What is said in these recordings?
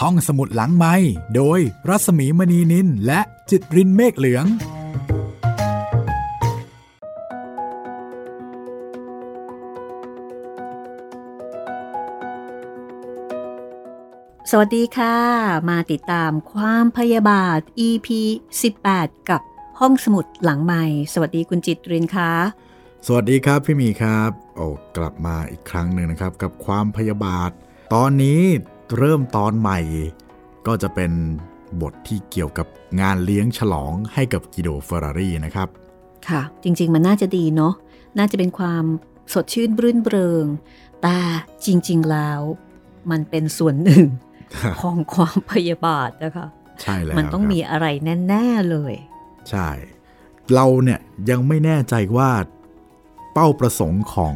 ห้องสมุดหลังไม้โดยรัสมีมณีนินและจิตรินเมฆเหลือง สวัสดีค่ะ มาติดตามความพยาบาท EP 18 กับห้องสมุดหลังใหม่ สวัสดีคุณจิตรินค่ะสวัสดีครับพี่หมีครับ โอ้กลับมาอีกครั้งหนึ่งนะครับ กับความพยาบาท ตอนนี้ เริ่มตอนใหม่ ก็จะเป็นบทที่เกี่ยวกับงานเลี้ยงฉลองให้กับกิโดเฟอร์รารี่นะครับ ค่ะ จริง ๆ มันน่าจะดีเนาะน่าจะเป็นความสดชื่นบรื่นเริง แต่จริง ๆ แล้ว มันเป็นส่วนหนึ่ง ของความพยาบาทนะคะใช่แล้วมันต้องครับมีอะไรแน่ ๆ เลย ใช่ เราเนี่ยยังไม่แน่ใจว่าเป้าประสงค์ของ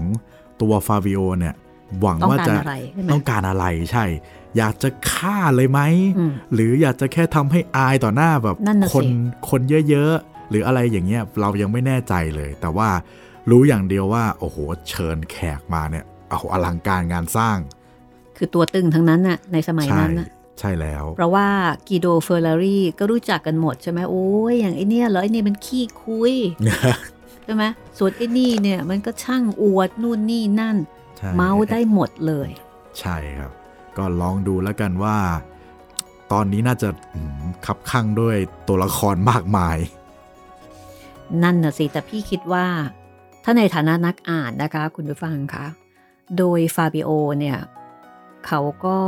ตัวฟาวิโอเนี่ย หวังต้องว่าการจะอะไรใช่ไหมต้องการอะไรใช่ อยากจะฆ่าเลยไหมอืมหรืออยากจะแค่ทำให้อายต่อหน้าแบบนั่นน่ะสิคนคนเยอะๆ หรืออะไรอย่างเงี้ยเรายังไม่แน่ใจเลย แต่ว่ารู้อย่างเดียวว่า โอ้โห เชิญแขกมาเนี่ย เอาอลังการงานสร้าง คือตัวตึงทั้งนั้นน่ะในสมัยใช่นั้นน่ะใช่แล้ว เพราะว่ากีโดเฟอร์รารี่ก็รู้จักกันหมดใช่ไหมโอ้ยอย่างไอเนี้ยเหรอไอเนี่ยมันขี้คุยใช่ไหมส่วนไอ้นี่เนี่ยมันก็ช่างอวดนู่นนี่นั่นใช่เมาได้หมดเลย ใช่ครับ ก็ลองดูแล้วกันว่า ตอนนี้น่าจะอืมคับข้างด้วยตัวละครมากมาย นั่นน่ะสิ แต่พี่คิดว่า ถ้าในฐานะนักอ่านนะคะ คุณผู้ฟังคะโดยฟาบิโอเนี่ย เขาก็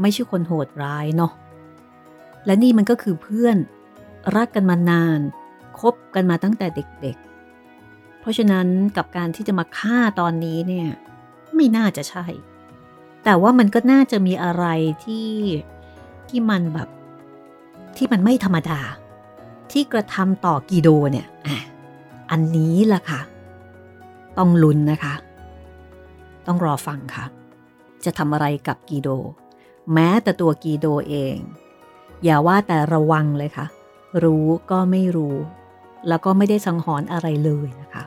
ไม่ใช่คนโหดร้ายเนาะและนี่มันก็คือเพื่อนรักกันมานานคบกันมาตั้งแต่เด็กๆ เพราะฉะนั้นกับการที่จะมาฆ่าตอนนี้เนี่ย ไม่น่าจะใช่ แต่ว่ามันก็น่าจะมีอะไรที่ที่มันแบบที่มันไม่ธรรมดา ที่กระทำต่อกีโดเนี่ยอันนี้ล่ะค่ะ ต้องลุ้นนะคะ ต้องรอฟังค่ะ จะทำอะไรกับกีโด แม้แต่ตัวกีโดเอง อย่าว่าแต่ระวังเลยค่ะ รู้ก็ไม่รู้ แล้วก็ไม่ได้สังหรณ์อะไรเลยนะคะ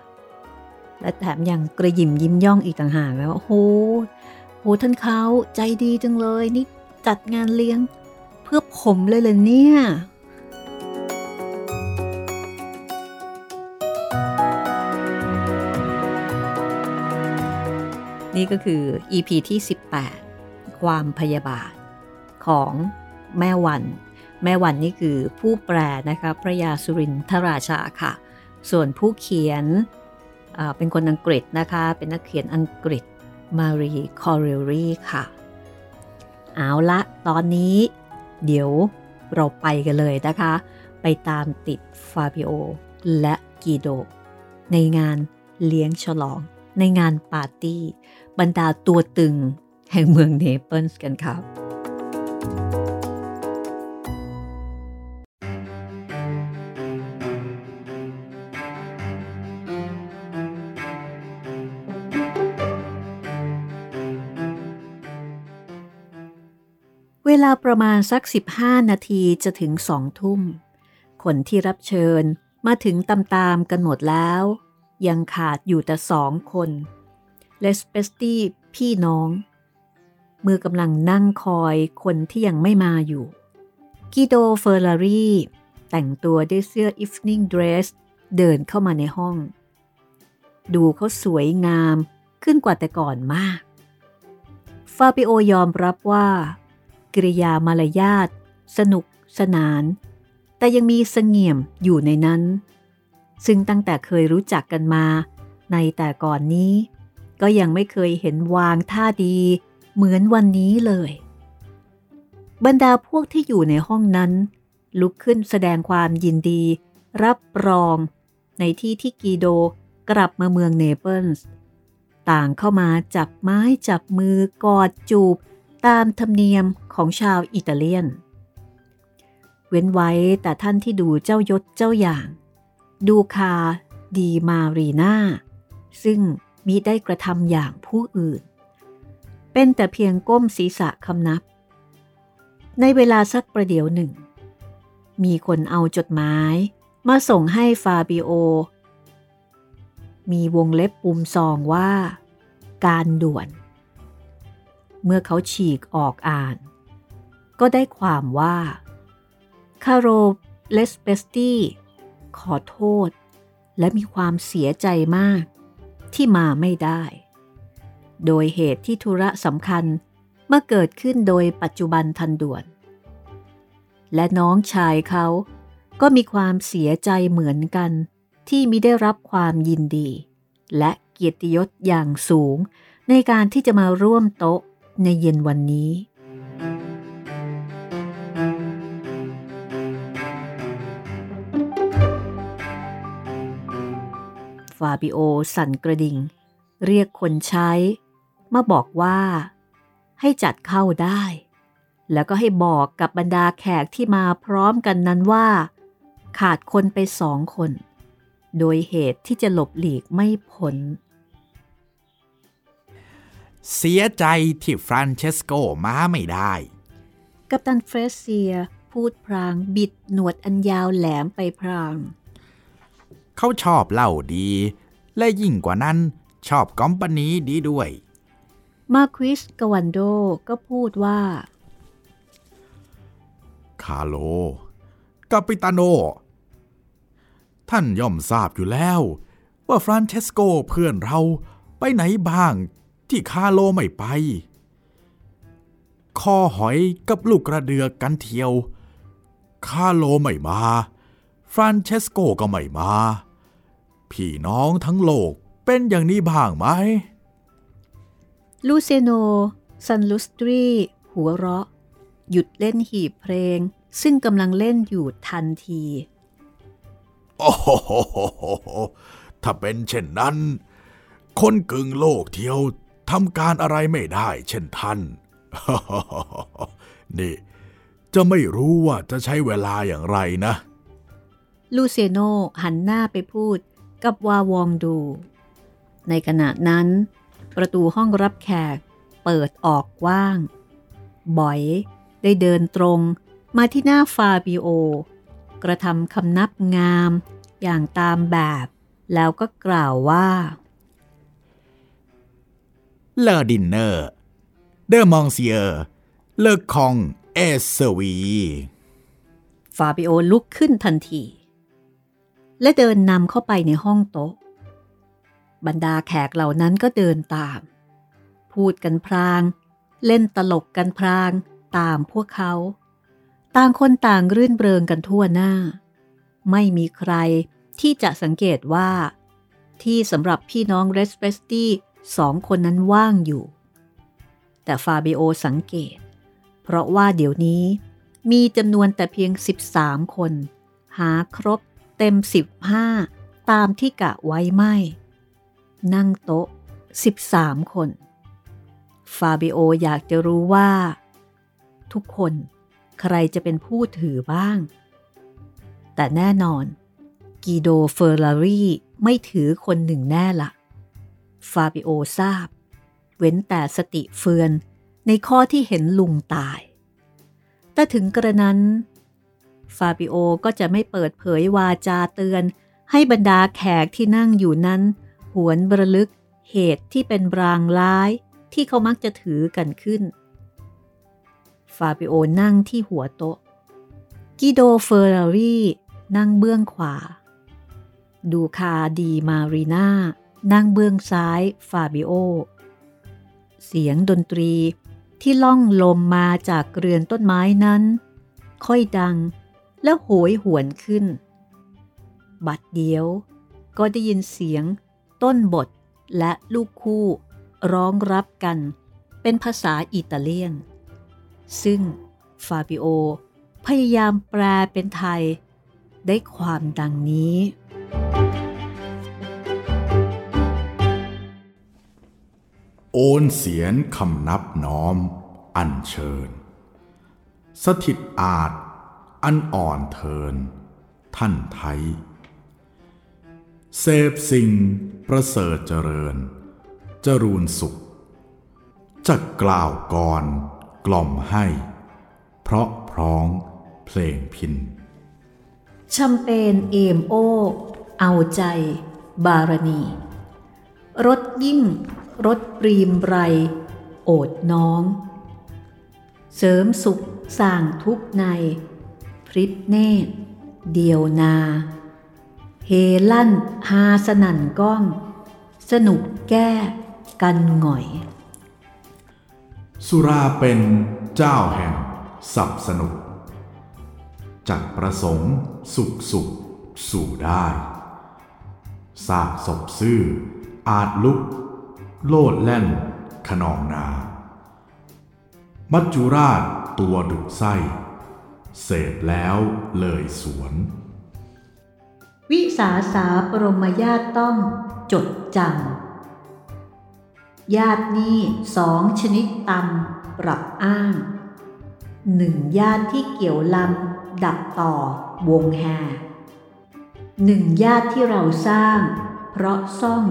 และแถมยังกระยิมยิ้มย่องอีกต่างหากนะว่าโอ้โห หท่านเขาใจดีจังเลยนี่จัดงานเลี้ยง เพื่อผมเลยเลยเนี่ยนี่ก็คือ EP ที่ 18 ความพยาบาท ของแม่วัน แม่วันนี่คือผู้แปลนะคะพระยาสุรินทราชาค่ะ ส่วนผู้เขียนเป็นคนอังกฤษนะคะ เป็นนักเขียนอังกฤษ มารีคอร์เรลรีค่ะ เอาละตอนนี้ เดี๋ยวเราไปกันเลยนะคะ ไปตามติดฟาบิโอและกีโด ในงานเลี้ยงฉลอง ในงานปาร์ตี้ บรรดาตัวตึงแห่งเมืองเนเปิลส์กันครับ เวลาประมาณสัก 15 นาทีจะถึงสองทุ่ม คนที่รับเชิญมาถึงตามๆกันหมดแล้ว ยังขาดอยู่แต่สองคนเลสเปสตี้พี่น้องเมื่อกำลังนั่งคอยคนที่ยังไม่มาอยู่กิโดเฟอร์รารีแต่งตัวด้วยเสื้อ evening dress เดินเข้ามาในห้อง ดูเขาสวยงามขึ้นกว่าแต่ก่อนมาก ฟาบิโอยอมรับว่า กิริยามารยาทสนุกสนาน แต่ยังมีเสงี่ยมอยู่ในนั้น ซึ่งตั้งแต่เคยรู้จักกันมา ในแต่ก่อนนี้ ก็ยังไม่เคยเห็นวางท่าดีเหมือนวันนี้เลย บรรดาพวกที่อยู่ในห้องนั้น ลุกขึ้นแสดงความยินดี รับรอง ในที่ที่กีโดกลับมาเมืองเนเปิลส์ต่างเข้ามาจับไม้จับมือกอดจูบ ตามธรรมเนียม ของชาวอิตาเลียน เว้นไว้แต่ท่านที่ดูเจ้ายศเจ้าอย่าง ดูคาดีมารีนาซึ่งมิได้กระทำอย่างผู้อื่น เป็นแต่เพียงก้มศีรษะคำนับ ในเวลาสักประเดี๋ยวหนึ่ง มีคนเอาจดหมายมาส่งให้ฟาบิโอ มีวงเล็บปุ่มซองว่า การด่วน เมื่อเขาฉีกออกอ่าน ก็ได้ความว่า คาโรเลสเปสตี้ขอโทษ และมีความเสียใจมาก ที่มาไม่ได้ โดยเหตุที่ธุระสำคัญเมื่อเกิดขึ้นโดยปัจจุบันทันด่วน และน้องชายเขาก็มีความเสียใจเหมือนกันที่มิได้รับความยินดี และเกียรติยศอย่างสูงในการที่จะมาร่วมโต๊ะในเย็นวันนี้ ฟาบิโอสั่นกระดิ่ง เรียกคนใช้ มาบอกว่า ให้จัดเข้าได้ แล้วก็ให้บอกกับบรรดาแขกที่มาพร้อมกันนั้นว่า ขาดคนไปสองคน โดยเหตุที่จะหลบหลีกไม่พ้นเสียใจที่ฟรานเชสโกมาไม่ได้ กัปตันเฟรเซียพูดพลางบิดหนวดอันยาวแหลมไปพลาง เขาชอบเหล้าดี และยิ่งกว่านั้นชอบ company ดีด้วย มาควิสกวันโดก็พูดว่า คาโลกาปิตาโน ท่านย่อมทราบอยู่แล้ว ว่าฟรานเชสโกเพื่อนเราไปไหนบ้างที่คาโลไม่ไป คอหอยกับลูกกระเดือกกันเที่ยว คาโลไม่มา ฟรานเชสโกก็ไม่มา พี่น้องทั้งโลกเป็นอย่างนี้บ้างไหม ลูเซโน ซันลุสตรี หัวเราะ หยุดเล่นหีบเพลง ซึ่งกำลังเล่นอยู่ทันที โอ้โหถ้าเป็นเช่นนั้น คนกึ่งโลกเที่ยวทำการอะไรไม่ได้เช่นท่าน นี่ จะไม่รู้ว่าจะใช้เวลาอย่างไรนะ ลูเซียโนหันหน้าไปพูด กับวาวองดู ในขณะนั้น ประตูห้องรับแขกเปิดออกกว้าง บอยได้เดินตรงมาที่หน้าฟาบิโอ กระทำคำนับงามอย่างตามแบบ แล้วก็กล่าวว่า Le dîner de monsieurเลอคองเอสวี ฟาบิโอลุกขึ้นทันที และเดินนำเข้าไปในห้องโต๊ะ บรรดาแขกเหล่านั้นก็เดินตาม พูดกันพราง เล่นตลกกันพราง ตามพวกเขา ต่างคนต่างรื่นเริงกันทั่วหน้า ไม่มีใครที่จะสังเกตว่า ที่สำหรับพี่น้องเรสเปสตี้สองคนนั้นว่างอยู่ แต่ฟาเบโอสังเกต เพราะว่าเดี๋ยวนี้มีจำนวนแต่เพียง 13 คน หาครบ เต็ม 15 ตามที่กะไว้ไม่ นั่งโต๊ะ 13 คน ฟาบิโออยากจะรู้ว่า ทุกคนใครจะเป็นผู้ถือบ้าง แต่แน่นอนกีโดเฟอร์รารีไม่ถือคนหนึ่งแน่ละ ฟาบิโอทราบ เว้นแต่สติเฟือนในข้อที่เห็นลุงตาย แต่ถึงกระนั้น ฟาบิโอก็จะไม่เปิดเผยวาจาเตือน ให้บรรดาแขกที่นั่งอยู่นั้น หวนบระลึกเหตุที่เป็นลางร้ายที่เขามักจะถือกันขึ้น ฟาบิโอนั่งที่หัวโต๊ะ กิโดเฟอร์รารีนั่งเบื้องขวา ดูคาดีมารีนานั่งเบื้องซ้ายฟาบิโอ เสียงดนตรีที่ล่องลมมาจากเรือนต้นไม้นั้น ค่อยดัง และโหยหวนขึ้น บัดเดียวก็ได้ยินเสียง ต้นบทและลูกคู่ ร้องรับกัน เป็นภาษาอิตาเลียน ซึ่งฟาบิโอ พยายามแปลเป็นไทย ได้ความดังนี้ โอนเสียนคำนับน้อม อัญเชิญ สถิตอาจ อันอ่อนเทิน ท่านไทย เสพสิ่งประเสริฐเจริญ จรูนสุขจะกล่าวก่อนกล่อมให้ เพราะพร้องเพลงพินแชมเปญเอมโอ เอาใจ บารณีรสยิ่งรสปรีมไร โอดน้อง เสริมสุขสร้างทุกใน ริบเนตรเดียวนา เฮลั่นฮาสนั่นก้อง สนุกแก้กันหง่อย สุราเป็นเจ้าแห่งสับสนุก จัดประสงค์สุขสุขสู่ได้สากศพซื่อ อาจลุก โลดแล่น ขนองนา มัจจุราชตัวดุไส้ เสพแล้วเลยสวน วิสาสาปรมญาติต้องจดจำญาตินี้สองชนิดตำปรับอ้างหนึ่งญาติที่เกี่ยวลำดับต่อวงแห่หนึ่งญาติที่เราสร้าง เพราะซ่อง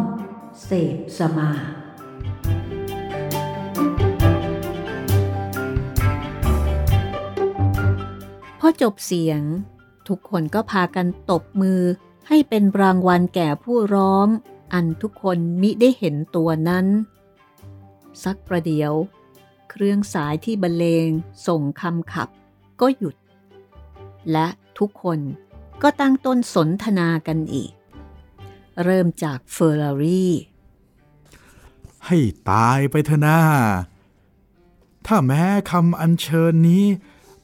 เสพสมา อจบเสียง ทุกคนก็พากันตบมือให้เป็นรางวัลแก่ผู้ร้อง อันทุกคนมิได้เห็นตัวนั้น สักประเดี๋ยว เครื่องสายที่บรรเลงส่งคำขับ ก็หยุด และทุกคนก็ตั้งต้นสนทนากันอีก เริ่มจากเฟอร์รารี่ ให้ตายไปเถอะนาถ้าแม้คำอัญเชิญนี้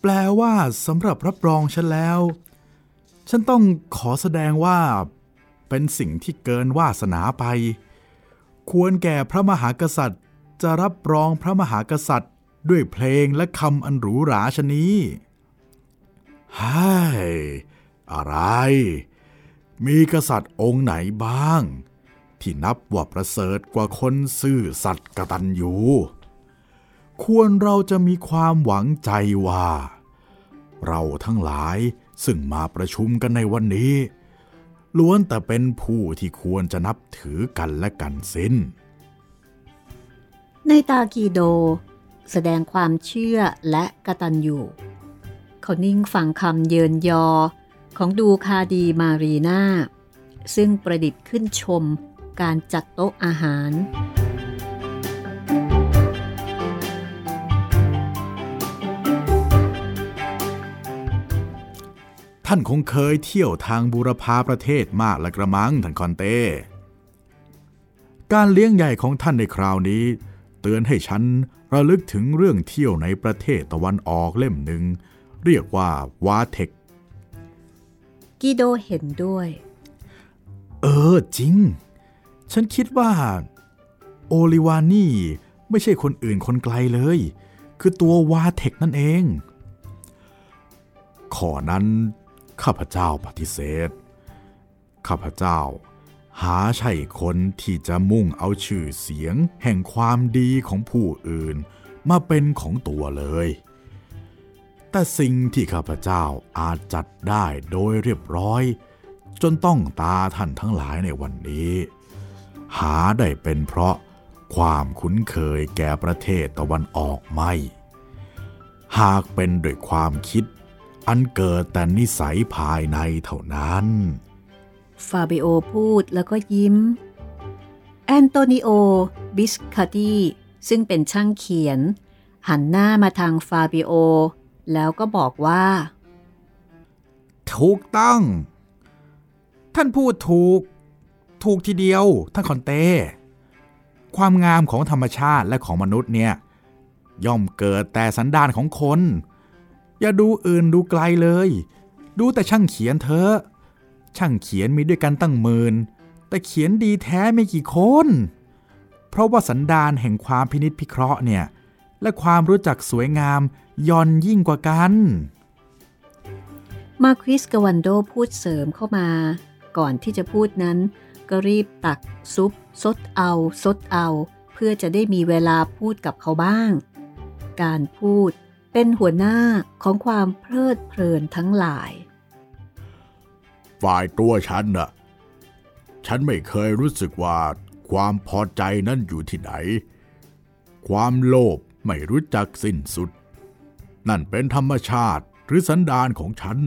แปลว่าสำหรับรับรองฉันแล้ว ฉันต้องขอแสดงว่า เป็นสิ่งที่เกินวาสนาไป ควรแก่พระมหากษัตริย์ จะรับรองพระมหากษัตริย์ ด้วยเพลงและคำอันหรูหราชนี้ฮ้อะไร มีกษัตริย์องค์ไหนบ้าง ที่นับว่าประเสริฐกว่าคนซื่อสัตย์กตัญญู ควรเราจะมีความหวังใจว่า เราทั้งหลายซึ่งมาประชุมกันในวันนี้ ล้วนแต่เป็นผู้ที่ควรจะนับถือกันและกันสิ้น ในตากีโด แสดงความเชื่อและกะตัญญูเขานิ่งฟังคำเยินยอของดูคาดีมารีนาซึ่งประดิษฐ์ขึ้นชมการจัดโต๊ะอาหาร ท่านคงเคยเที่ยวทางบูรพาประเทศมากและกระมังท่านคอนเต้ การเลี้ยงใหญ่ของท่านในคราวนี้ เตือนให้ฉันระลึกถึงเรื่องเที่ยวในประเทศตะวันออกเล่มหนึ่ง เรียกว่าวาเทคกิโดเห็นด้วย เออจริง ฉันคิดว่า โอลิวานี่ไม่ใช่คนอื่นคนไกลเลย คือตัววาเทคนั่นเองขอนั้น ข้าพเจ้าปฏิเสธ ข้าพเจ้า หาใช่คนที่จะมุ่งเอาชื่อเสียงแห่งความดีของผู้อื่น มาเป็นของตัวเลย แต่สิ่งที่ข้าพเจ้าอาจจัดได้โดยเรียบร้อย จนต้องตาท่านทั้งหลายในวันนี้ หาได้เป็นเพราะความคุ้นเคยแก่ประเทศตะวันออกไม่ หากเป็นด้วยความคิด อันเกิดแต่นิสัยภายในเท่านั้น ฟาเบโอพูดแล้วก็ยิ้ม แอนโตนิโอ บิสคาตีซึ่งเป็นช่างเขียน หันหน้ามาทางฟาเบโอ แล้วก็บอกว่า ถูกต้อง ท่านพูดถูก ถูกทีเดียว ท่านคอนเต้ ความงามของธรรมชาติและของมนุษย์เนี่ย ย่อมเกิดแต่สันดานของคน อย่าดูอื่นดูไกลเลย ดูแต่ช่างเขียนเถอช่างเขียนมีด้วยกันตั้งหมื่น แต่เขียนดีแท้ไม่กี่คน เพราะว่าสันดานแห่งความพินิษพิเคราะห์เนี่ย และความรู้จักสวยงามย่อนยิ่งกว่ากัน มาคริสกวันโดพูดเสริมเข้ามา ก่อนที่จะพูดนั้น ก็รีบตักซุปซดเอาซดเอา เพื่อจะได้มีเวลาพูดกับเขาบ้าง การพูด เป็นหัวหน้าของความเพลิดเพลินทั้งหลาย ฝ่ายตัวฉันน่ะ ฉันไม่เคยรู้สึกว่าความพอใจนั้นอยู่ที่ไหน ความโลภไม่รู้จักสิ้นสุด นั่นเป็นธรรมชาติหรือสันดานของฉัน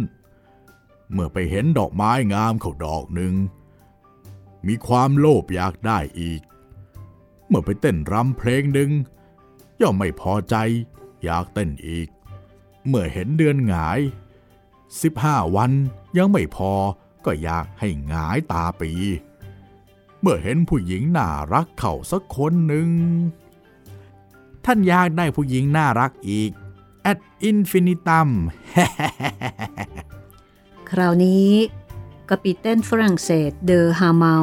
เมื่อไปเห็นดอกไม้งามเขาดอกหนึ่ง มีความโลภอยากได้อีก เมื่อไปเต้นรำเพลงหนึ่งย่อมไม่พอใจ อยากเต้นอีก เมื่อเห็นเดือนหงาย 15 วันยังไม่พอก็อยากให้หงายตาปี เมื่อเห็นผู้หญิงน่ารักเข้าสักคนหนึ่ง ท่านอยากได้ผู้หญิงน่ารักอีก at infinitum คราวนี้กปิเต้นฝรั่งเศสเดอฮาเมา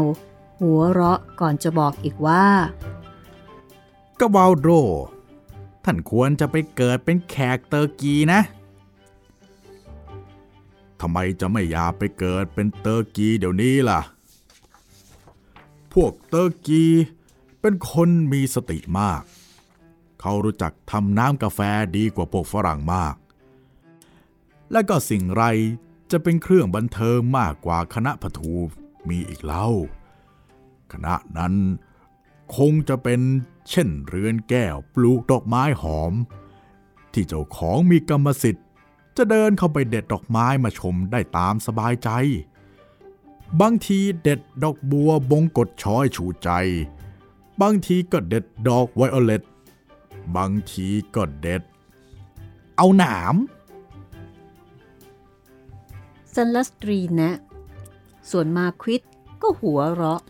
หัวเราะก่อนจะบอกอีกว่ากวาลโด ท่านควรจะไปเกิดเป็นแขกเตอร์กีนะทำไมจะไม่อยากไปเกิดเป็นเตอร์กีเดี๋ยวนี้ล่ะ พวกเตอร์กีเป็นคนมีสติมาก เขารู้จักทำน้ำกาแฟดีกว่าพวกฝรั่งมาก และก็สิ่งไรจะเป็นเครื่องบันเทิงมากกว่าคณะพทูมีอีกเล่า คณะนั้น คงจะเป็นเช่นเรือนแก้วปลูกดอกไม้หอม ที่เจ้าของมีกรรมสิทธิ์ จะเดินเข้าไปเด็ดดอกไม้มาชมได้ตามสบายใจ บางทีเด็ดดอกบัวบงกดช้อยชูใจ บางทีก็เด็ดดอกไวโอเลตบางทีก็เด็ด เอาหนามซันลัสตรีนะ ส่วนมาควิดก็หัวเราะ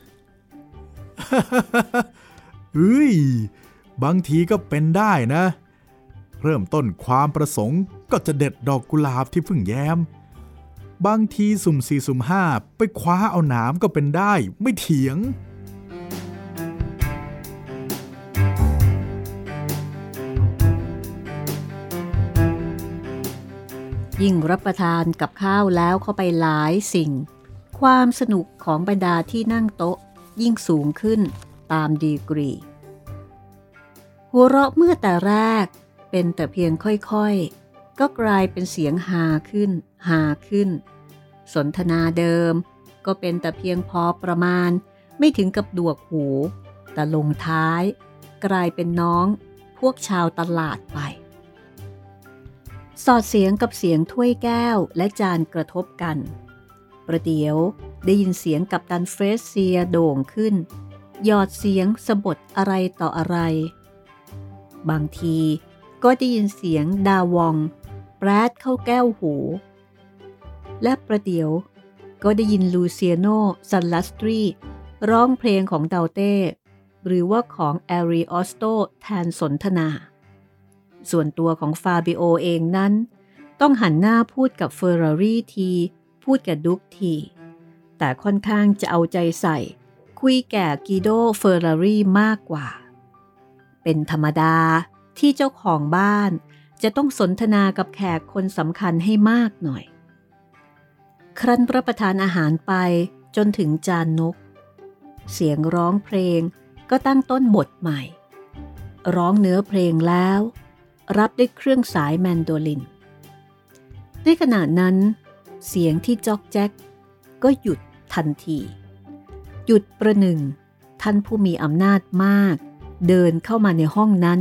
เฮ้ย บางทีก็เป็นได้นะ เริ่มต้นความประสงค์ก็จะเด็ดดอกกุหลาบที่เพิ่งแย้ม บางทีสุ่มสี่สุ่มห้าไปคว้าเอาหนามก็เป็นได้ไม่เถียงยิ่งรับประทานกับข้าวแล้วเข้าไปหลายสิ่ง ความสนุกของบรรดาที่นั่งโต๊ะยิ่งสูงขึ้น ตามดีกรี หัวเราะเมื่อแต่แรกเป็นแต่เพียงค่อยๆ ก็กลายเป็นเสียงฮาขึ้นฮาขึ้น สนทนาเดิมก็เป็นแต่เพียงพอประมาณ ไม่ถึงกับดวกหู แต่ลงท้าย กลายเป็นน้องพวกชาวตลาดไป สอดเสียงกับเสียงถ้วยแก้วและจานกระทบกัน ประเดี๋ยวได้ยินเสียงกับตันเฟรเซียโด่งขึ้น หยอดเสียงสะบดอะไรต่ออะไร บางทีก็ได้ยินเสียงดาวองแปรดเข้าแก้วหู และประเดี๋ยวก็ได้ยินลูเซียโนซันลัสตรีร้องเพลงของดันเต้หรือว่าของแอริออสโตแทนสนทนา ส่วนตัวของฟาบิโอเองนั้น ต้องหันหน้าพูดกับเฟอร์รารี่ที พูดกับดุ๊กที แต่ค่อนข้างจะเอาใจใส่ คุยแก่กิโดเฟอร์รารี่มากกว่า เป็นธรรมดาที่เจ้าของบ้านจะต้องสนทนากับแขกคนสำคัญให้มากหน่อย ครั้นรับประทานอาหารไปจนถึงจานนก เสียงร้องเพลงก็ตั้งต้นบทใหม่ ร้องเนื้อเพลงแล้ว รับด้วยเครื่องสายแมนโดลิน ในขณะนั้น เสียงที่จอกแจ๊กก็หยุดทันที ยุดประหนึ่ง ท่านผู้มีอำนาจมาก เดินเข้ามาในห้องนั้น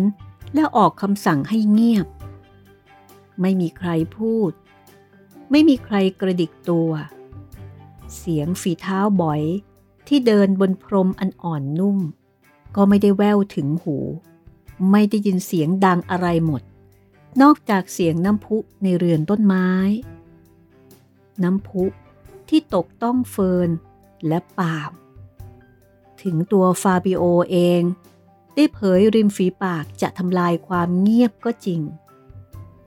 แล้วออกคำสั่งให้เงียบ ไม่มีใครพูด ไม่มีใครกระดิกตัว เสียงฝีเท้าบ่อยที่เดินบนพรมอันอ่อนนุ่ม ก็ไม่ได้แววถึงหู ไม่ได้ยินเสียงดังอะไรหมด นอกจากเสียงน้ำพุในเรือนต้นไม้ น้ำพุที่ตกต้องเฟินและปาม ถึงตัวฟาบิโอเอง ได้เผยริมฝีปากจะทำลายความเงียบก็จริง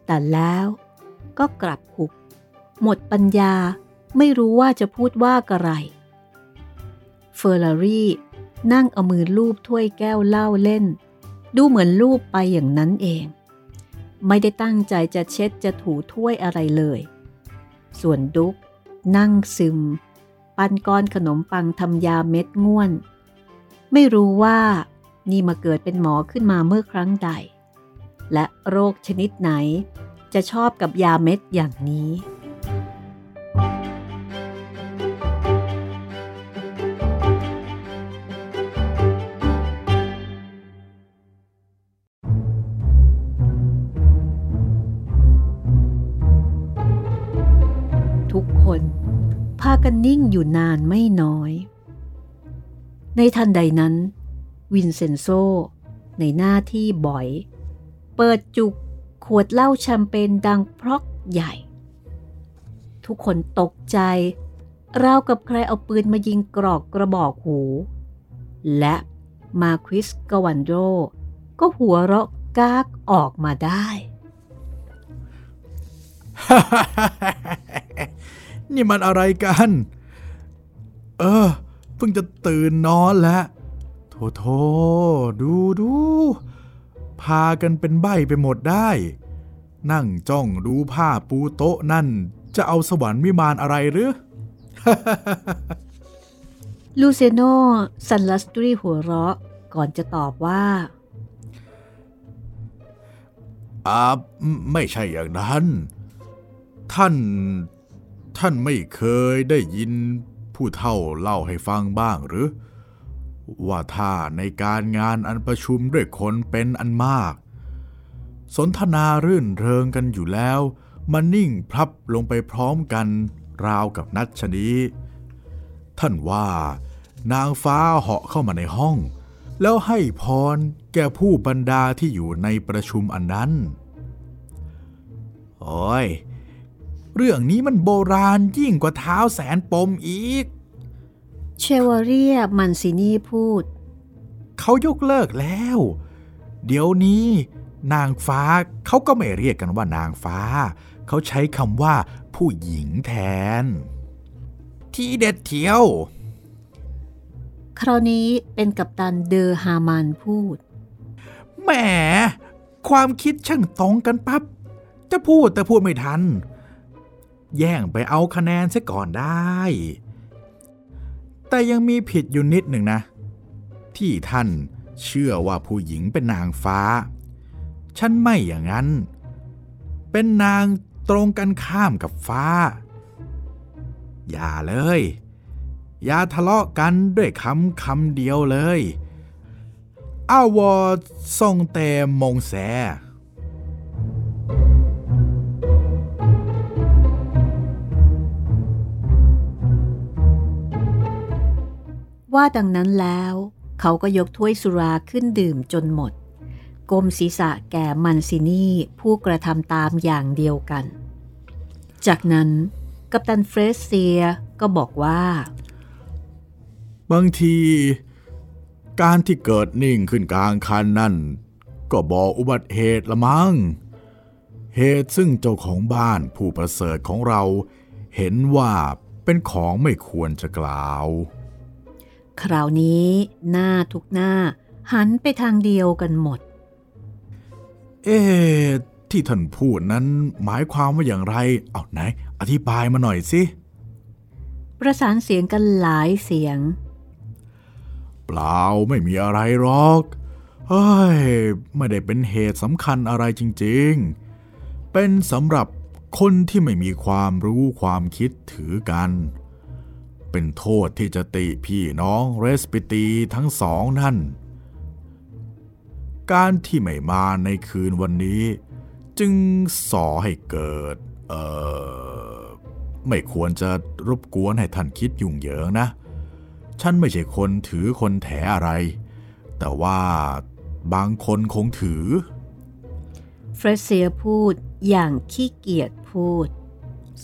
แต่แล้วก็กลับหุบ หมดปัญญาไม่รู้ว่าจะพูดว่าอะไร เฟอร์รารี่นั่งเอามือลูบถ้วยแก้วเหล้าเล่น ดูเหมือนลูบไปอย่างนั้นเอง ไม่ได้ตั้งใจจะเช็ดจะถูถ้วยอะไรเลย ส่วนดุกนั่งซึม ปันก้อนขนมปังทำยาเม็ดง่วน ไม่รู้ว่านี่มาเกิดเป็นหมอขึ้นมาเมื่อครั้งใด และโรคชนิดไหนจะชอบกับยาเม็ดอย่างนี้ ทุกคน พากันนิ่งอยู่นานไม่น้อย ในทันใดนั้น วินเซนโซ ในหน้าที่บ่อย เปิดจุกขวดเหล้าแชมเปญดังพรอกใหญ่ ทุกคนตกใจราวกับใครเอาปืนมายิงกรอกกระบอกหู และมาควิสกวันโดก็หัวเราะกากออกมาได้ นี่มันอะไรกัน เออ เพิ่งจะตื่นนอนแล้วโถโถดูดูพากันเป็นใบไปหมดได้ นั่งจ้องดูผ้าปูโต๊ะนั่น จะเอาสวรรค์วิมานอะไรหรือ ลูเซโนซันลัสตรีหัวเราะก่อนจะตอบว่าอ่าไม่ใช่อย่างนั้น ท่าน ท่านไม่เคยได้ยิน ผู้เฒ่าเล่าให้ฟังบ้างหรือ ว่าถ้าในการงานอันประชุมด้วยคนเป็นอันมาก สนทนารื่นเริงกันอยู่แล้ว มันนิ่งพลับลงไปพร้อมกันราวกับนัดชนีท่านว่านางฟ้าเหาะเข้ามาในห้อง แล้วให้พรแก่ผู้บรรดาที่อยู่ในประชุมอันนั้น โอ้ย เรื่องนี้มันโบราณยิ่งกว่าเท้าแสนปมอีก เชวาเรียมันซินีพูด เขายกเลิกแล้ว เดี๋ยวนี้ นางฟ้าเขาก็ไม่เรียกกันว่านางฟ้า เขาใช้คำว่า ผู้หญิงแทน ที่เด็ดเที่ยว คราวนี้เป็นกัปตันเดอฮามันพูด แหม ความคิดช่างตรงกันปับ๊บจะพูดแต่พูดไม่ทัน แย่งไปเอาคะแนนซะก่อนได้ แต่ยังมีผิดอยู่นิดหนึ่งนะ ที่ท่านเชื่อว่าผู้หญิงเป็นนางฟ้า ฉันไม่อย่างนั้น เป็นนางตรงกันข้ามกับฟ้า อย่าเลย อย่าทะเลาะกันด้วยคำคำเดียวเลย อาวอส่งแต่มงแส ว่าดังนั้นแล้ว เขาก็ยกถ้วยสุราขึ้นดื่มจนหมดก้มศีรษะแก่มันซินี่ผู้กระทำตามอย่างเดียวกัน จากนั้นกัปตันเฟรสเซียก็บอกว่า บางที การที่เกิดนิ่งขึ้นกลางคันนั่น ก็บอกอุบัติเหตุละมั้งเหตุซึ่งเจ้าของบ้านผู้ประเสริฐของเรา เห็นว่าเป็นของไม่ควรจะกล่าว คราวนี้หน้าทุกหน้าหันไปทางเดียวกันหมด เอ๊ะที่ท่านพูดนั้นหมายความว่าอย่างไร เอาไหน อธิบายมาหน่อยสิ ประสานเสียงกันหลายเสียง เปล่าไม่มีอะไรหรอกเฮ้ยไม่ได้เป็นเหตุสำคัญอะไรจริง ๆ เป็นสำหรับคนที่ไม่มีความรู้ความคิดถือกัน เป็นโทษที่จะติพี่น้องเรสปิตีทั้งสองนั่น การที่ไม่มาในคืนวันนี้ จึงส่อให้เกิด เออไม่ควรจะรบกวนให้ท่านคิดยุ่งเหยิงนะ ฉันไม่ใช่คนถือคนแถอะไร แต่ว่าบางคนคงถือ เฟรเซียพูดอย่างขี้เกียจพูด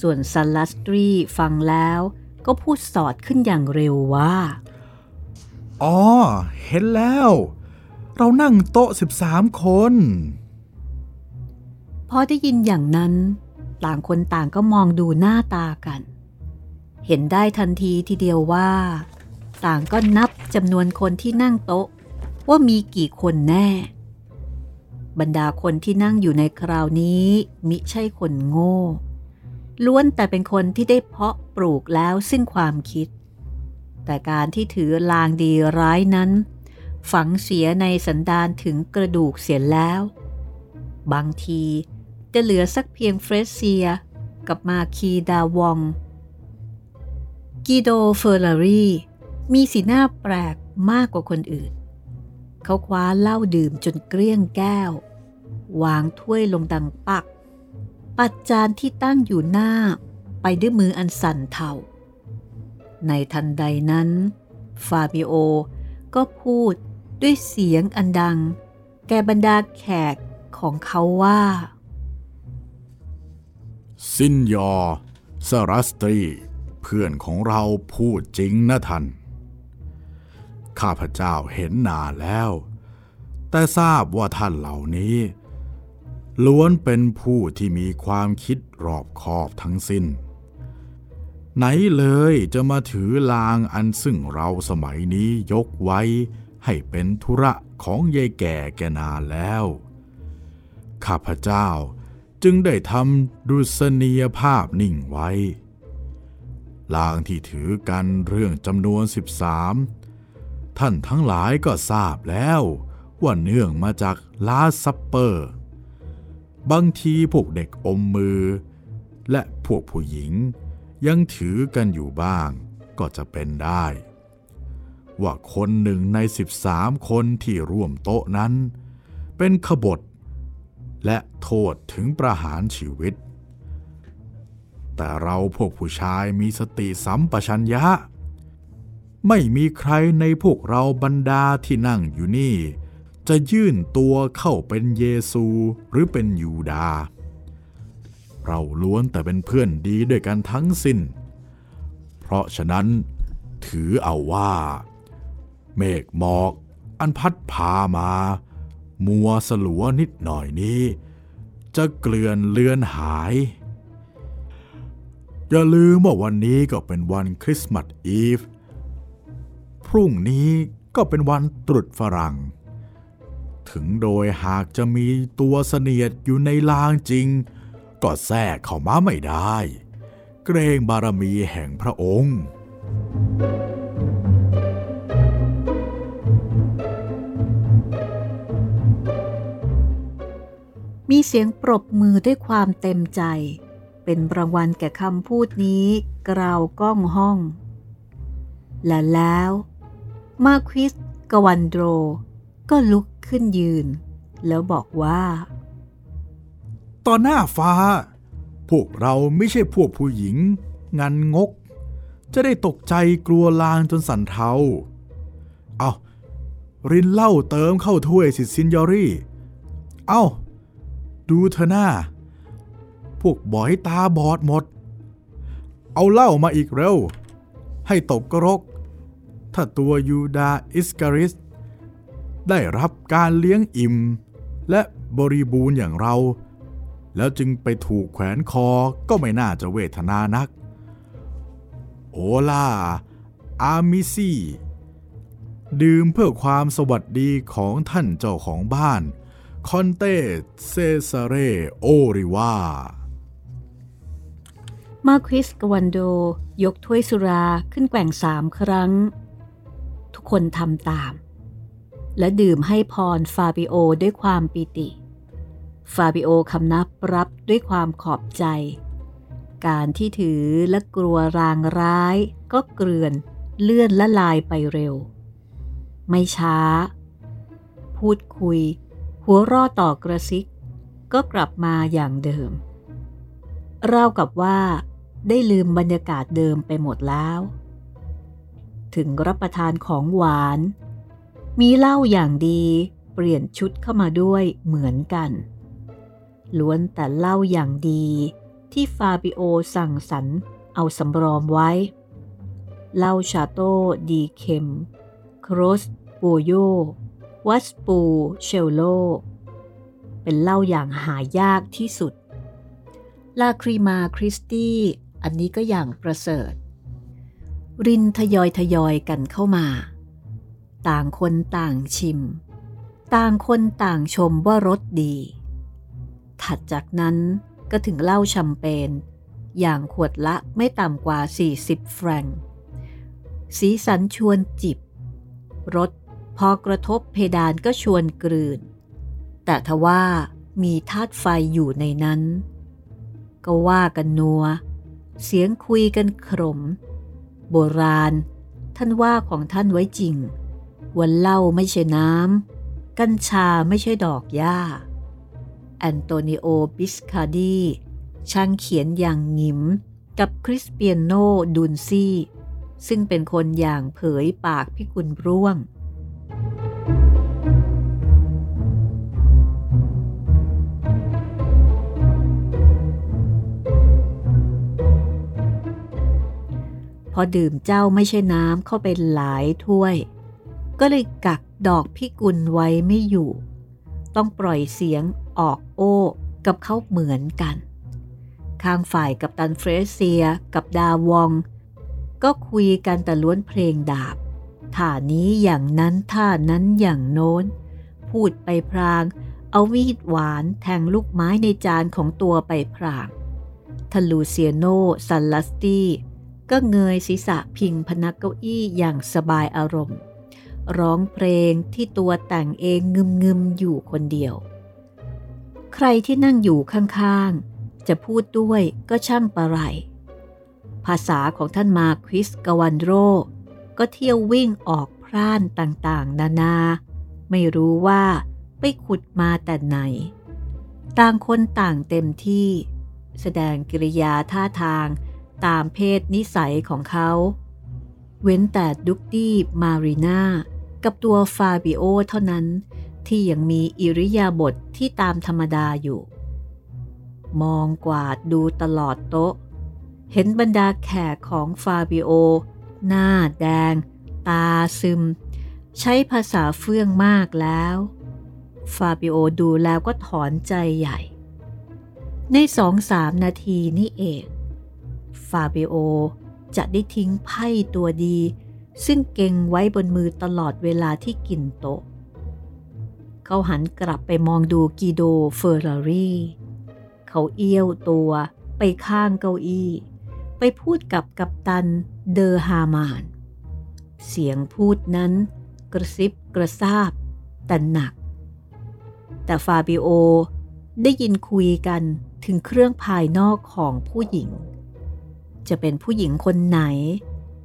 ส่วนซันลัสตรีฟังแล้ว ก็พูดสอดขึ้นอย่างเร็วว่า อ๋อ เห็นแล้ว เรานั่งโต๊ะ 13 คน พอได้ยินอย่างนั้น ต่างคนต่างก็มองดูหน้าตากัน เห็นได้ทันทีทีเดียวว่า ต่างก็นับจำนวนคนที่นั่งโต๊ะ ว่ามีกี่คนแน่ บรรดาคนที่นั่งอยู่ในคราวนี้มิใช่คนโง่ ล้วนแต่เป็นคนที่ได้เพาะปลูกแล้วซึ่งความคิด แต่การที่ถือลางดีร้ายนั้น ฝังเสียในสันดานถึงกระดูกเสียแล้ว บางทีจะเหลือสักเพียงเฟรเซียกับมาคีดาวอง กิโดเฟอร์รารีมีสีหน้าแปลกมากกว่าคนอื่น เขาคว้าเหล้าดื่มจนเกลี้ยงแก้ว วางถ้วยลงดังปัก ปัดจานที่ตั้งอยู่หน้าไปด้วยมืออันสั่นเทา ในทันใดนั้น ฟาบิโอ ก็พูดด้วยเสียงอันดัง แกบรรดาแขกของเขาว่าสินยอสรัสตรี เพื่อนของเราพูดจริงนะท่าน ข้าพเจ้าเห็นนานแล้ว แต่ทราบว่าท่านเหล่านี้ ล้วนเป็นผู้ที่มีความคิดรอบคอบทั้งสิ้น ไหนเลยจะมาถือลางอันซึ่งเราสมัยนี้ยกไว้ ให้เป็นธุระของยายแก่แกนานแล้ว ข้าพเจ้าจึงได้ทำดุษณียภาพนิ่งไว้ ลางที่ถือกันเรื่องจำนวน 13 ท่านทั้งหลายก็ทราบแล้วว่าเนื่องมาจากลาซัปเปอร์ บางทีพวกเด็กอมมือ และพวกผู้หญิงยังถือกันอยู่บ้างก็จะเป็นได้ ว่าคนหนึ่งใน 13 คนที่ร่วมโต๊ะนั้น เป็นขบฏ และโทษถึงประหารชีวิต แต่เราพวกผู้ชายมีสติสัมปชัญญะ ไม่มีใครในพวกเราบรรดาที่นั่งอยู่นี่ จะยื่นตัวเข้าเป็นเยซูหรือเป็นยูดา เราล้วนแต่เป็นเพื่อนดีด้วยกันทั้งสิ้น เพราะฉะนั้นถือเอาว่า เมฆหมอกอันพัดพามา มัวสลัวนิดหน่อยนี้ จะเกลื่อนเลือนหาย อย่าลืมว่าวันนี้ก็เป็นวันคริสต์มาสอีฟ พรุ่งนี้ก็เป็นวันตรุษฝรั่ง ถึงโดยหากจะมีตัวเสนียดอยู่ในลางจริง ก็แทรกเข้ามาไม่ได้ เกรงบารมีแห่งพระองค์ มีเสียงปรบมือด้วยความเต็มใจ เป็นรางวัลแก่คำพูดนี้กราวก้องห้อง และแล้ว มาควิสกวันโดรก็ลุก ขึ้นยืน แล้วบอกว่าตอนหน้าฟ้า พวกเราไม่ใช่พวกผู้หญิง งันงก จะได้ตกใจกลัวลางจนสั่นเทา เอารินเหล้าเติมเข้าถ้วยสิซินยอรี่ เอาดูเธอหน้า พวกบอยตาบอดหมด เอาเหล้ามาอีกเร็ว ให้ตกกรก ถ้าตัวยูดาอิสการิส ได้รับการเลี้ยงอิ่ม และบริบูรณ์อย่างเรา แล้วจึงไปถูกแขวนคอก็ไม่น่าจะเวทนานัก Olà amici ดื่มเพื่อความสวัสดีของท่านเจ้าของบ้าน Conte เซซาเรโอลิวามาควิสกวันโดยกถ้วยสุราขึ้นแกว่งสามครั้ง ทุกคนทำตาม และดื่มให้พรฟาบิโอด้วยความปิติ ฟาบิโอคำนับรับด้วยความขอบใจ การที่ถือและกลัวรางร้าย ก็เกลื่อนเลื่อนละลายไปเร็ว ไม่ช้า พูดคุย หัวรอต่อกระซิก ก็กลับมาอย่างเดิมราวกับว่าได้ลืมบรรยากาศเดิมไปหมดแล้ว ถึงรับประทานของหวาน มีเหล้าอย่างดีเปลี่ยนชุดเข้ามาด้วยเหมือนกัน ล้วนแต่เหล้าอย่างดีที่ฟาบิโอสั่งสรรเอาสำรอมไว้ เหล้าชาโต้ดีเคมโครสโบโย วัสปู เชลโล เป็นเหล้าอย่างหายากที่สุด ลาครีมาคริสตี้ อันนี้ก็อย่างประเสริฐ รินทยอยทยอยกันเข้ามา ต่างคนต่างชิม ต่างคนต่างชมว่ารสดี ถัดจากนั้นก็ถึงเหล้าแชมเปญอย่างขวดละไม่ต่ำกว่า 40 แฟรงสีสันชวนจิบ รสพอกระทบเพดานก็ชวนกลืน แต่ทว่ามีธาตุไฟอยู่ในนั้น ก็ว่ากันนัว เสียงคุยกันขรมโบราณ ท่านว่าของท่านไว้จริง ว่าเหล้าไม่ใช่น้ำ กัญชาไม่ใช่ดอกหญ้า แอนโตนิโอ บิสคาดีช่างเขียนอย่างหงิมกับคริสเปียโนดูนซี่ ซึ่งเป็นคนอย่างเผยปากพิกุลร่วง พอดื่มเจ้าไม่ใช่น้ำเข้าไปหลายถ้วย ก็เลยกักดอกพิกุลไว้ไม่อยู่ ต้องปล่อยเสียงออกโอ้กับเขาเหมือนกัน ข้างฝ่ายกับตันเฟรเซียกับดาวอง ก็คุยกันแต่ล้วนเพลงดาบท่านี้อย่างนั้นท่านั้นอย่างโน้น พูดไปพราง เอามีดหวานแทงลูกไม้ในจานของตัวไปพรางทลูเซียโนซันลัสตี้ก็เงยศีรษะพิงพนักเก้าอี้อย่างสบายอารมณ์ ร้องเพลงที่ตัวแต่งเองงึมงึมอยู่คนเดียว ใครที่นั่งอยู่ข้างๆ จะพูดด้วยก็ช่างประไร ภาษาของท่านมาควิสกวันโร ก็เที่ยววิ่งออกพร่านต่างๆ นานา ไม่รู้ว่าไปขุดมาแต่ไหน ต่างคนต่างเต็มที่ แสดงกิริยาท่าทางตามเพศนิสัยของเขา เว้นแต่ดุกดี้มารีนากับตัวฟาบิโอเท่านั้นที่ยังมีอิริยาบถทที่ตามธรรมดาอยู่ มองกวาดดูตลอดโต๊ะ เห็นบรรดาแขกของฟาบิโอ หน้าแดง ตาซึม ใช้ภาษาเฟื่องมากแล้ว ฟาบิโอดูแล้วก็ถอนใจใหญ่ ในสองสามนาทีนี่เอง ฟาเบโอ จะได้ทิ้งไพ่ตัวดี ซึ่งเก่งไว้บนมือตลอดเวลาที่กินโต๊ะ เขาหันกลับไปมองดูกีโดเฟอร์รารีเขาเอี้ยวตัวไปข้างเก้าอี้ ไปพูดกับกัปตันเดอฮามาน เสียงพูดนั้นกระซิบกระซาบ แต่หนัก แต่ฟาบิโอได้ยินคุยกันถึงเครื่องภายนอกของผู้หญิง จะเป็นผู้หญิงคนไหน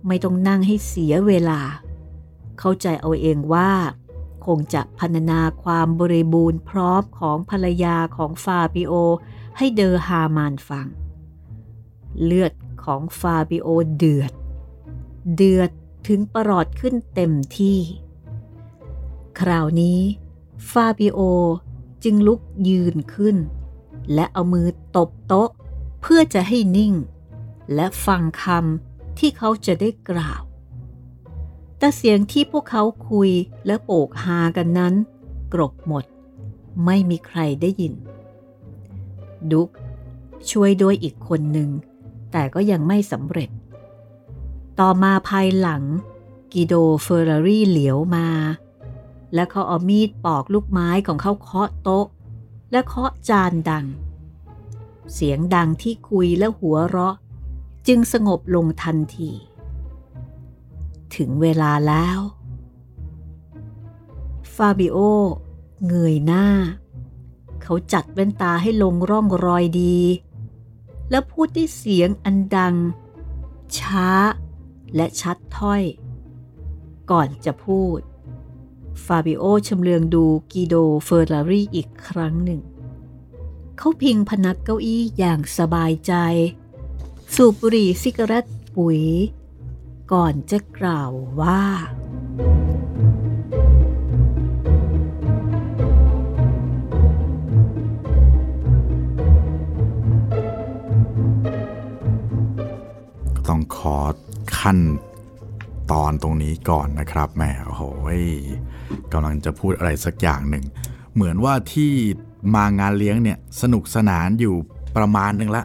ไม่ต้องนั่งให้เสียเวลา เข้าใจเอาเองว่า คงจะพรรณนาความบริบูรณ์พร้อมของภรรยาของฟาบิโอ ให้เดอฮามานฟัง เลือดของฟาบิโอเดือด เดือดถึงประหลอดขึ้นเต็มที่ คราวนี้ ฟาบิโอจึงลุกยืนขึ้น และเอามือตบโต๊ะ เพื่อจะให้นิ่ง และฟังคำที่เขาจะได้กล่าว แต่เสียงที่พวกเขาคุยและโปกฮากันนั้น กรบหมด ไม่มีใครได้ยิน ดุกช่วยด้วยอีกคนหนึ่ง แต่ก็ยังไม่สำเร็จ ต่อมาภายหลัง กิโดเฟอร์รารี่เหลียวมา และเขาเอามีดปอกลูกไม้ของเขาเคาะโต๊ะ และเคาะจานดัง เสียงดังที่คุยและหัวเราะ จึงสงบลงทันที ถึงเวลาแล้ว ฟาบิโอเงยหน้า เขาจัดแว่นตาให้ลงร่องรอยดี แล้วพูดด้วยเสียงอันดัง ช้าและชัดถ้อย ก่อนจะพูด ฟาบิโอชำเลืองดูกีโดเฟอร์รารี่อีกครั้งหนึ่ง เขาพิงพนักเก้าอี้อย่างสบายใจ สูบบุหรี่ซิกเรตปุ๋ย ก่อนจะกล่าวว่าต้องขอขั้นตอนตรงนี้ก่อนนะครับแหมโอ้โหกำลังจะพูดอะไรสักอย่างหนึ่ง เหมือนว่าที่มางานเลี้ยงเนี่ย สนุกสนานอยู่ประมาณหนึ่งละ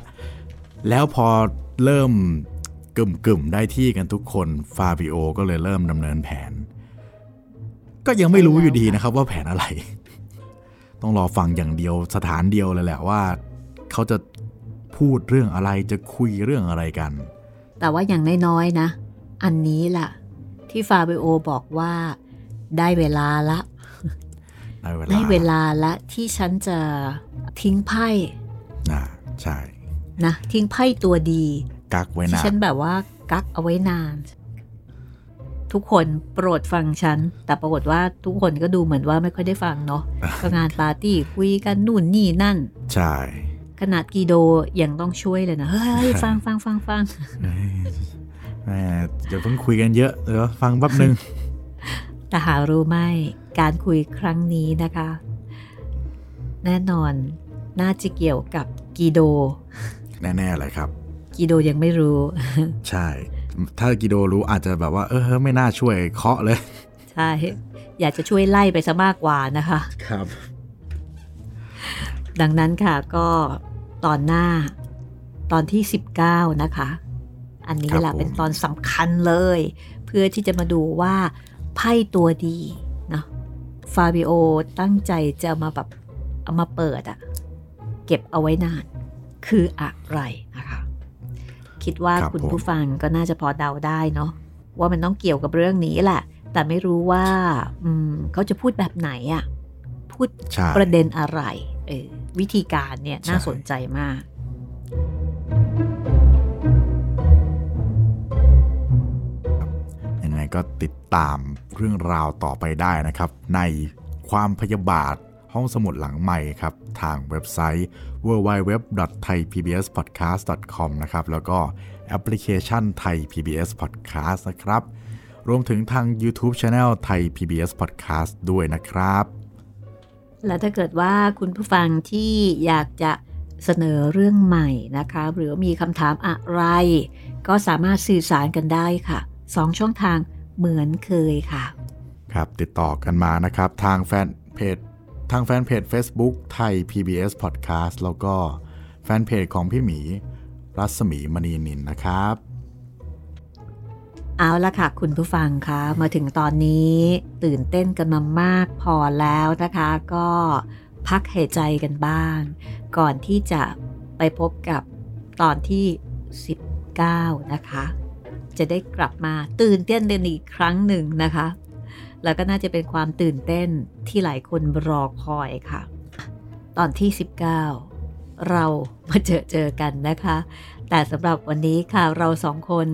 แล้วพอเริ่มกึ่มกึ่มได้ที่กันทุกคนฟาบิโอก็เลยเริ่มดำเนินแผน ก็ยังไม่รู้อยู่ดีนะครับว่าแผนอะไร ต้องรอฟังอย่างเดียวสถานเดียวเลยแหละว่า เขาจะพูดเรื่องอะไรจะคุยเรื่องอะไรกัน แต่ว่าอย่างน้อยๆนะ อันนี้ล่ะ ที่ฟาบิโอบอกว่าได้เวลาละได้เวลาได้เวลาละที่ฉันจะทิ้งไพ่นะใช่ นะทิ้งไพ่ตัวดีกักไว้นานที่ฉันแบบว่ากักเอาไว้นาน ทุกคนโปรดฟังฉัน แต่ปรากฏว่าทุกคนก็ดูเหมือนว่าไม่ค่อยได้ฟังเนาะก็งานปาร์ตี้คุยกันนู่นนี่นั่น ใช่ ขนาดกีโดยังต้องช่วยเลยนะ เฮ้ย ฟังฟังฟังฟังแม่เดี๋ยวเพิ่งคุยกันเยอะเดี๋ยวฟังแป๊บนึงแต่หารู้ไหมการคุยครั้งนี้นะคะ แน่นอนน่าจะเกี่ยวกับกีโด แน่ๆเลยครับกีโดยังไม่รู้ ใช่ ถ้ากิโดรู้อาจจะแบบว่า เออไม่น่าช่วยเคาะเลย ใช่ อยากจะช่วยไล่ไปซะมากกว่านะคะ ครับ ดังนั้นค่ะก็ตอนหน้าตอนที่ 19 นะคะ อันนี้แหละเป็นตอนสำคัญเลย เพื่อที่จะมาดูว่าไพ่ตัวดีเนาะฟาบิโอตั้งใจจะเอามาแบบเอามาเปิดอะเก็บเอาไว้นาน คืออะไรนะคะ คิดว่าคุณผู้ฟังก็น่าจะพอเดาได้เนาะว่ามันต้องเกี่ยวกับเรื่องนี้แหละ แต่ไม่รู้ว่าเขาจะพูดแบบไหนอะพูดประเด็นอะไรเออวิธีการเนี่ยน่าสนใจมาก ยังไงก็ติดตามเรื่องราวต่อไปได้นะครับ ในความพยาบาทห้องสมุดหลังใหม่ครับ ทางเว็บไซต์ www.thaipbspodcast.com นะครับ แล้วก็แอปพลิเคชันไทย PBS Podcast นะครับ รวมถึงทาง YouTube Channel ไทย PBS Podcast ด้วยนะครับ และถ้าเกิดว่าคุณผู้ฟังที่อยากจะเสนอเรื่องใหม่นะคะ หรือมีคำถามอะไร ก็สามารถสื่อสารกันได้ค่ะสองช่องทางเหมือนเคยค่ะ ครับติดต่อกันมานะครับ ทางแฟนเพจ ทางแฟนเพจ Facebook ไทย PBS Podcast แล้วก็แฟนเพจของพี่หมี รัศมีมณีนินนะครับ เอาละค่ะ คุณผู้ฟังคะมาถึงตอนนี้ตื่นเต้นกันมามากพอแล้วนะคะ ก็พักหายใจกันบ้าง ก่อนที่จะไปพบกับตอนที่ 19 นะคะ จะได้กลับมาตื่นเต้นเนอีกครั้งหนึ่งนะคะ แล้วก็น่าจะเป็นความตื่นเต้นที่หลายคนรอคอยค่ะ ตอนที่ 19 เรามาเจอเจอกันนะคะ แต่สำหรับวันนี้ค่ะเราสองคน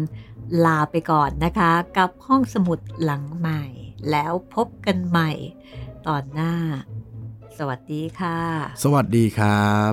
ลาไปก่อนนะคะ กับห้องสมุดหลังใหม่ แล้วพบกันใหม่ ตอนหน้า สวัสดีค่ะ สวัสดีครับ